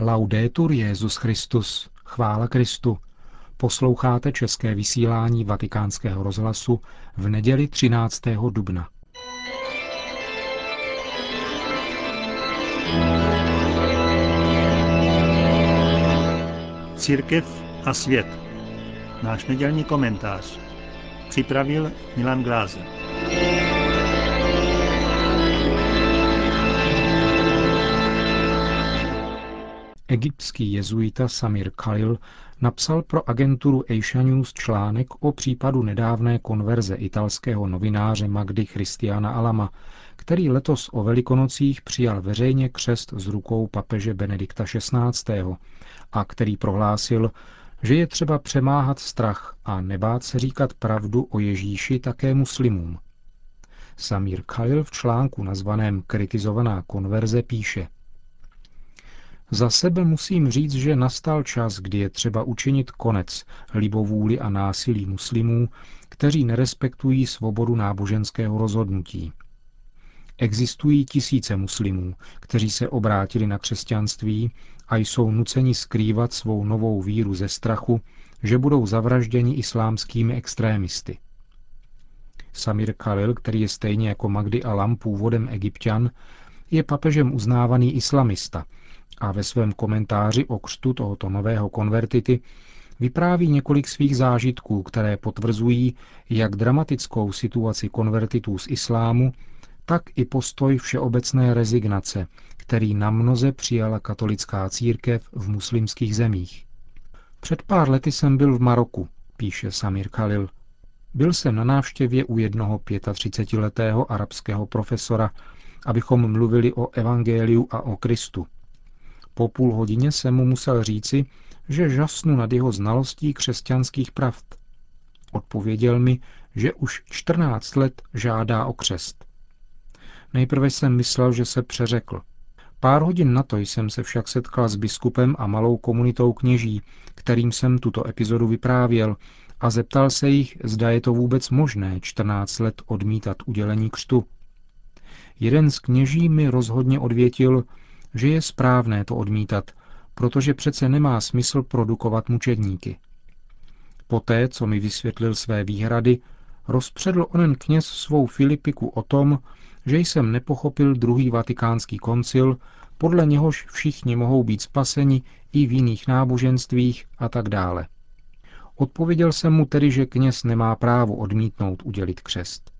Laudetur Jezus Christus, chvála Kristu. Posloucháte české vysílání Vatikánského rozhlasu v neděli 13. dubna. Církev a svět. Náš nedělní komentář. Připravil Milan Glázer. Egyptský jezuita Samir Khalil napsal pro agenturu Asia News článek o případu nedávné konverze italského novináře Magdy Christiana Alama, který letos o velikonocích přijal veřejně křest z rukou papeže Benedikta XVI. a který prohlásil, že je třeba přemáhat strach a nebát se říkat pravdu o Ježíši také muslimům. Samir Khalil v článku nazvaném Kritizovaná konverze píše – za sebe musím říct, že nastal čas, kdy je třeba učinit konec libovůli a násilí muslimů, kteří nerespektují svobodu náboženského rozhodnutí. Existují tisíce muslimů, kteří se obrátili na křesťanství a jsou nuceni skrývat svou novou víru ze strachu, že budou zavražděni islámskými extrémisty. Samir Khalil, který je stejně jako Magdi Alam původem egyptian, je papežem uznávaný islamista a ve svém komentáři o křtu tohoto nového konvertity vypráví několik svých zážitků, které potvrzují jak dramatickou situaci konvertitů z islámu, tak i postoj všeobecné rezignace, který na mnoze přijala katolická církev v muslimských zemích. Před pár lety jsem byl v Maroku, píše Samir Khalil. Byl jsem na návštěvě u jednoho 35-letého arabského profesora, abychom mluvili o evangeliu a o Kristu. Po půl hodině jsem mu musel říci, že žasnu nad jeho znalostí křesťanských pravd. Odpověděl mi, že už 14 let žádá o křest. Nejprve jsem myslel, že se přeřekl. Pár hodin na to jsem se však setkal s biskupem a malou komunitou kněží, kterým jsem tuto epizodu vyprávěl, a zeptal se jich, zda je to vůbec možné 14 let odmítat udělení křtu. Jeden z kněží mi rozhodně odvětil, že je správné to odmítat, protože přece nemá smysl produkovat mučedníky. Poté, co mi vysvětlil své výhrady, rozpředl onen kněz svou Filipiku o tom, že jsem nepochopil druhý vatikánský koncil, podle něhož všichni mohou být spaseni i v jiných náboženstvích a tak dále. Odpověděl jsem mu tedy, že kněz nemá právo odmítnout udělit křest.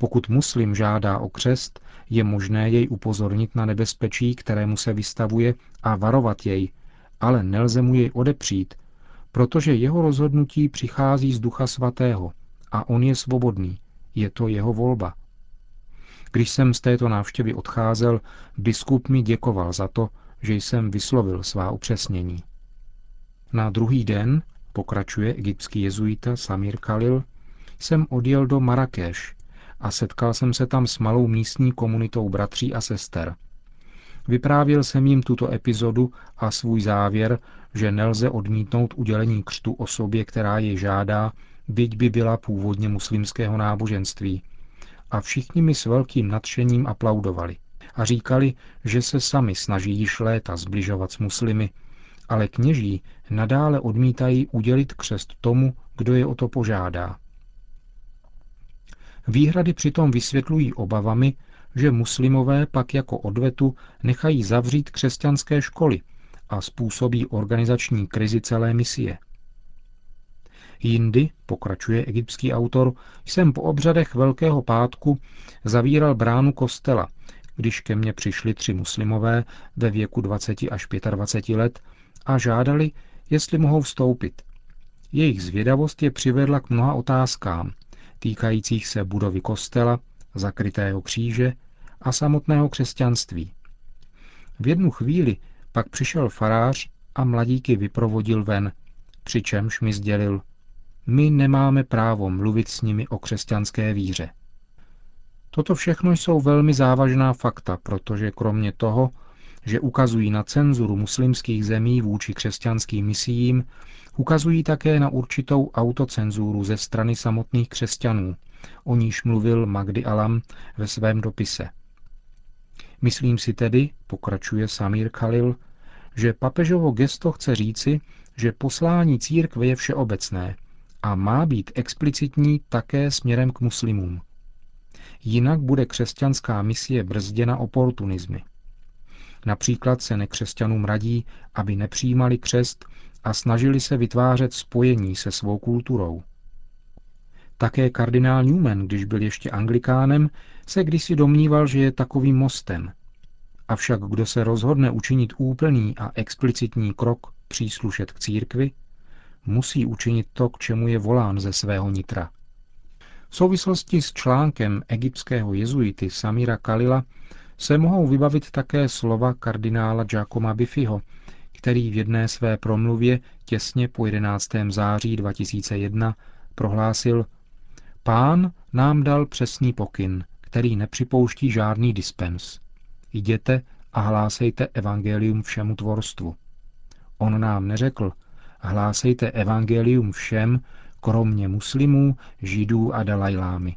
Pokud muslim žádá o křest, je možné jej upozornit na nebezpečí, kterému se vystavuje a varovat jej, ale nelze mu jej odepřít, protože jeho rozhodnutí přichází z Ducha Svatého a on je svobodný, je to jeho volba. Když jsem z této návštěvy odcházel, biskup mi děkoval za to, že jsem vyslovil svá upřesnění. Na druhý den, pokračuje egyptský jezuita Samir Khalil, jsem odjel do Marrakeš, a setkal jsem se tam s malou místní komunitou bratří a sester. Vyprávěl jsem jim tuto epizodu a svůj závěr, že nelze odmítnout udělení křtu osobě, která je žádá, byť by byla původně muslimského náboženství. A všichni mi s velkým nadšením aplaudovali a říkali, že se sami snaží již léta zbližovat s muslimy, ale kněží nadále odmítají udělit křest tomu, kdo je o to požádá. Výhrady přitom vysvětlují obavami, že muslimové pak jako odvetu nechají zavřít křesťanské školy a způsobí organizační krizi celé misie. Jindy, pokračuje egyptský autor, jsem po obřadech Velkého pátku zavíral bránu kostela, když ke mně přišli tři muslimové ve věku 20 až 25 let a žádali, jestli mohou vstoupit. Jejich zvědavost je přivedla k mnoha otázkám, týkajících se budovy kostela, zakrytého kříže a samotného křesťanství. V jednu chvíli pak přišel farář a mladíky vyprovodil ven, přičemž mi sdělil, my nemáme právo mluvit s nimi o křesťanské víře. Toto všechno jsou velmi závažná fakta, protože kromě toho, že ukazují na cenzuru muslimských zemí vůči křesťanským misiím, ukazují také na určitou autocenzuru ze strany samotných křesťanů, o níž mluvil Magdi Alam ve svém dopise. Myslím si tedy, pokračuje Samir Khalil, že papežovo gesto chce říci, že poslání církve je všeobecné a má být explicitní také směrem k muslimům. Jinak bude křesťanská misie brzděna oportunizmy. Například se nekřesťanům radí, aby nepřijímali křest a snažili se vytvářet spojení se svou kulturou. Také kardinál Newman, když byl ještě anglikánem, se kdysi domníval, že je takovým mostem. Avšak kdo se rozhodne učinit úplný a explicitní krok příslušet k církvi, musí učinit to, k čemu je volán ze svého nitra. V souvislosti s článkem egyptského jezuity Samira Kalila se mohou vybavit také slova kardinála Giacomo Biffiho, který v jedné své promluvě těsně po 11. září 2001 prohlásil Pán nám dal přesný pokyn, který nepřipouští žádný dispens. Jděte a hlásejte evangelium všemu tvorstvu. On nám neřekl, hlásejte evangelium všem, kromě muslimů, židů a dalajlámy.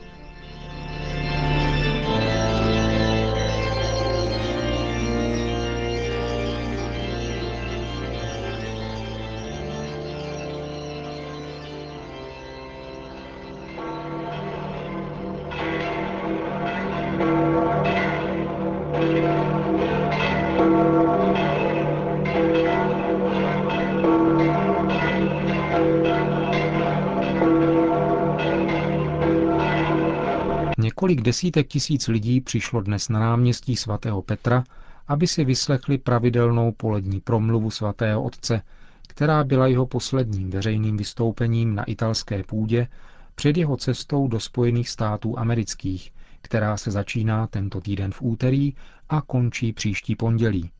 Několik desítek tisíc lidí přišlo dnes na náměstí svatého Petra, aby si vyslechli pravidelnou polední promluvu svatého otce, která byla jeho posledním veřejným vystoupením na italské půdě před jeho cestou do Spojených států amerických, která se začíná tento týden v úterý a končí příští pondělí.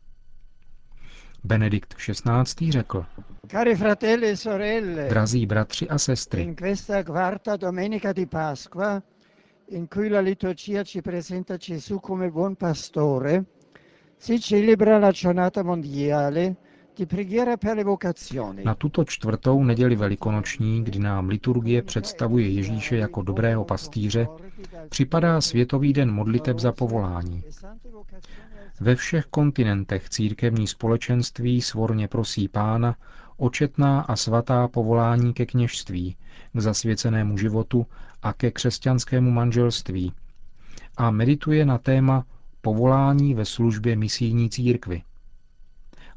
Benedikt XVI. řekl, Cari fratelli e sorelle, Drazí bratři a sestry, in questa quarta domenica di Pasqua in cui la liturgia ci presenta Gesù come buon pastore, si celebra la giornata mondiale di preghiera per le vocazioni. Na tuto čtvrtou neděli velikonoční, kdy nám liturgie představuje Ježíše jako dobrého pastýře, připadá Světový den modliteb za povolání. Ve všech kontinentech církevní společenství svorně prosí pána očetná a svatá povolání ke kněžství, k zasvěcenému životu a ke křesťanskému manželství a medituje na téma povolání ve službě misijní církvy.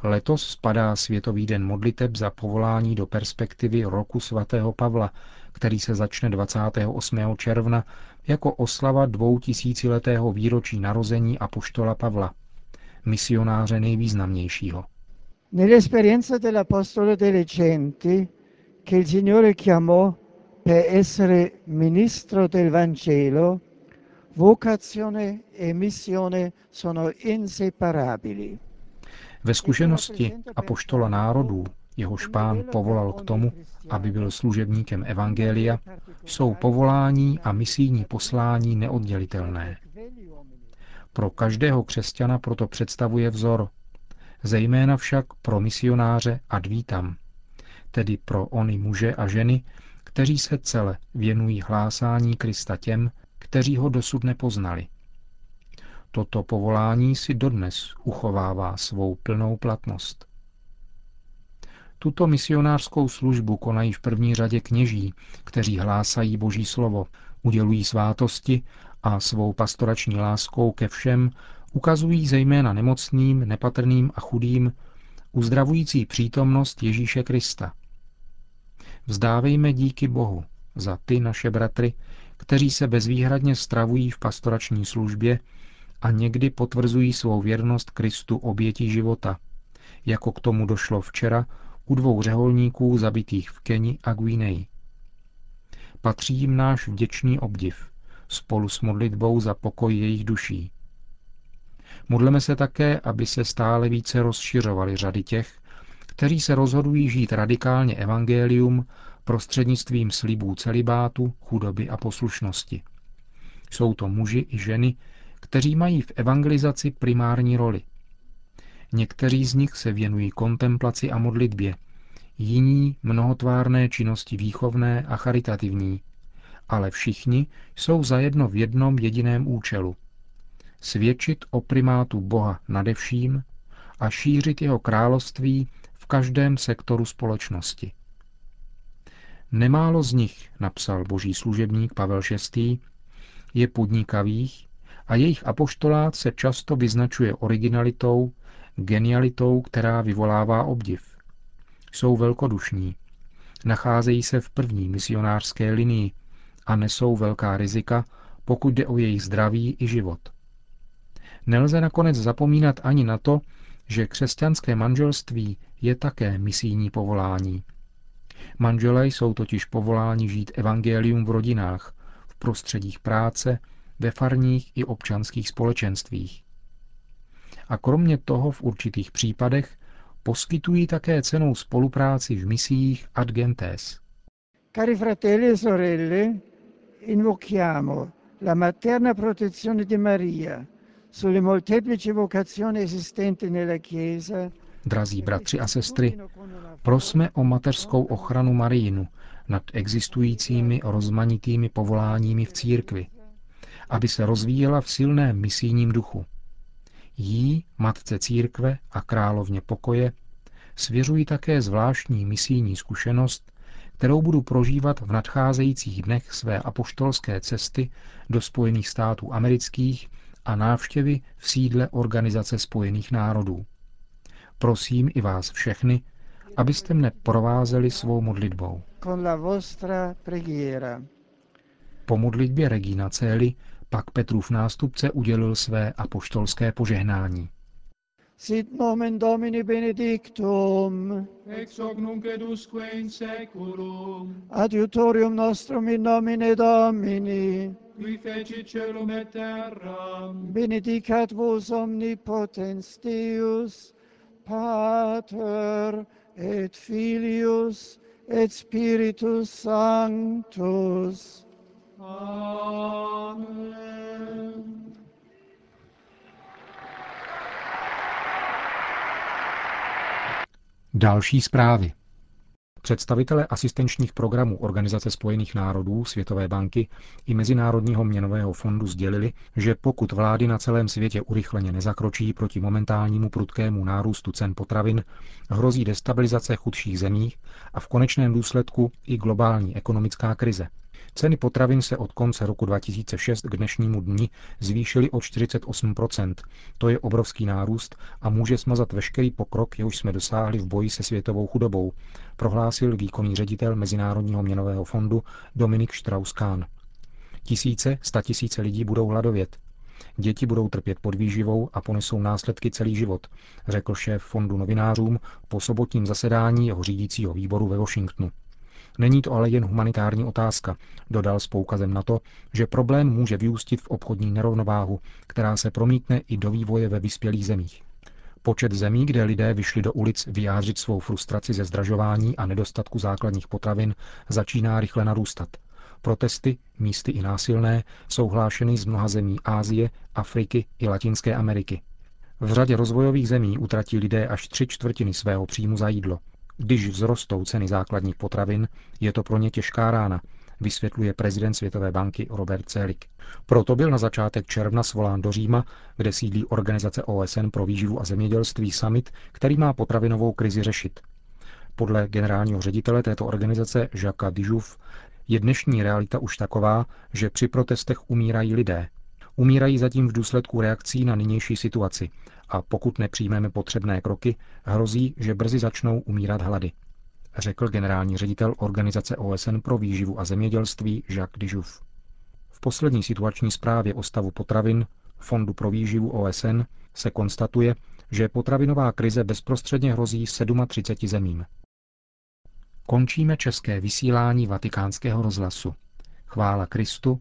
Letos spadá Světový den modliteb za povolání do perspektivy roku svatého Pavla, který se začne 28. června jako oslava dvoutisíciletého výročí narození apoštola Pavla, misionáře nejvýznamnějšího. Nell'esperienza dell'Apostolo delle Genti, che il Signore chiamò per essere ministro del Vangelo, vocazione e missione sono inseparabili. Ve zkušenosti apoštola národů, jehož pán povolal k tomu, aby byl služebníkem Evangelia, jsou povolání a misijní poslání neoddělitelné. Pro každého křesťana proto představuje vzor, zejména však pro misionáře advítam, tedy pro ony muže a ženy, kteří se celé věnují hlásání Krista těm, kteří ho dosud nepoznali. Toto povolání si dodnes uchovává svou plnou platnost. Tuto misionářskou službu konají v první řadě kněží, kteří hlásají Boží slovo, udělují svátosti a svou pastorační láskou ke všem ukazují zejména nemocným, nepatrným a chudým uzdravující přítomnost Ježíše Krista. Vzdávejme díky Bohu za ty naše bratry, kteří se bezvýhradně stravují v pastorační službě a někdy potvrzují svou věrnost Kristu oběti života, jako k tomu došlo včera u dvou řeholníků zabitých v Keni a Guineji. Patří jim náš vděčný obdiv, spolu s modlitbou za pokoj jejich duší. Modleme se také, aby se stále více rozšiřovaly řady těch, kteří se rozhodují žít radikálně evangelium prostřednictvím slibů celibátu, chudoby a poslušnosti. Jsou to muži i ženy, kteří mají v evangelizaci primární roli. Někteří z nich se věnují kontemplaci a modlitbě, jiní mnohotvárné činnosti výchovné a charitativní, ale všichni jsou zajedno v jednom jediném účelu. Svědčit o primátu Boha nade vším a šířit jeho království v každém sektoru společnosti. Nemálo z nich, napsal boží služebník Pavel VI., je podnikavých a jejich apoštolát se často vyznačuje originalitou, genialitou, která vyvolává obdiv. Jsou velkodušní, nacházejí se v první misionářské linii a nesou velká rizika, pokud jde o jejich zdraví i život. Nelze nakonec zapomínat ani na to, že křesťanské manželství je také misijní povolání. Manželé jsou totiž povoláni žít evangelium v rodinách, v prostředích práce, ve farních i občanských společenstvích. A kromě toho v určitých případech poskytují také cenou spolupráci v misiích ad gentes. Cari fratelli e sorelle, invochiamo la materna protezione di Maria sulle molteplici vocazioni esistenti nella Chiesa Drazí bratři a sestry, prosme o mateřskou ochranu Marijinu nad existujícími rozmanitými povoláními v církvi, aby se rozvíjela v silném misijním duchu. Jí, matce církve a královně pokoje, svěřují také zvláštní misijní zkušenost, kterou budu prožívat v nadcházejících dnech své apoštolské cesty do Spojených států amerických a návštěvy v sídle Organizace spojených národů. Prosím i vás všechny, abyste mne provázeli svou modlitbou. Po modlitbě Regina Cély pak Petrův nástupce udělil své apoštolské požehnání. Sit nomen Domini benedictum, ex hoc nunc edusque in seculum, adiutorium nostrum in nomine Domini, qui feci celum et terram, benedicat vos omnipotens Deus, Pater et Filius et Spiritus Sanctus. Amen. Další zprávy. Představitelé asistenčních programů Organizace spojených národů, Světové banky i Mezinárodního měnového fondu sdělili, že pokud vlády na celém světě urychleně nezakročí proti momentálnímu prudkému nárůstu cen potravin, hrozí destabilizace chudších zemí a v konečném důsledku i globální ekonomická krize. Ceny potravin se od konce roku 2006 k dnešnímu dni zvýšily o 48%. To je obrovský nárůst a může smazat veškerý pokrok, jehož jsme dosáhli v boji se světovou chudobou, prohlásil výkonný ředitel Mezinárodního měnového fondu Dominik Strauss-Kahn. Tisíce, statisíce lidí budou hladovět. Děti budou trpět podvýživou a ponesou následky celý život, řekl šéf fondu novinářům po sobotním zasedání jeho řídícího výboru ve Washingtonu. Není to ale jen humanitární otázka, dodal s poukazem na to, že problém může vyústit v obchodní nerovnováhu, která se promítne i do vývoje ve vyspělých zemích. Počet zemí, kde lidé vyšli do ulic vyjádřit svou frustraci ze zdražování a nedostatku základních potravin, začíná rychle narůstat. Protesty, místy i násilné, jsou hlášeny z mnoha zemí Ázie, Afriky i Latinské Ameriky. V řadě rozvojových zemí utratí lidé až tři čtvrtiny svého příjmu za jídlo. Když vzrostou ceny základních potravin, je to pro ně těžká rána, vysvětluje prezident Světové banky Robert Celik. Proto byl na začátek června svolán do Říma, kde sídlí organizace OSN pro výživu a zemědělství summit, který má potravinovou krizi řešit. Podle generálního ředitele této organizace Jacques Dijouf je dnešní realita už taková, že při protestech umírají lidé. Umírají zatím v důsledku reakcí na nynější situaci a pokud nepřijmeme potřebné kroky, hrozí, že brzy začnou umírat hlady, řekl generální ředitel Organizace OSN pro výživu a zemědělství Jacques Dijouf. V poslední situační zprávě o stavu potravin Fondu pro výživu OSN se konstatuje, že potravinová krize bezprostředně hrozí 37 zemím. Končíme české vysílání vatikánského rozhlasu. Chvála Kristu,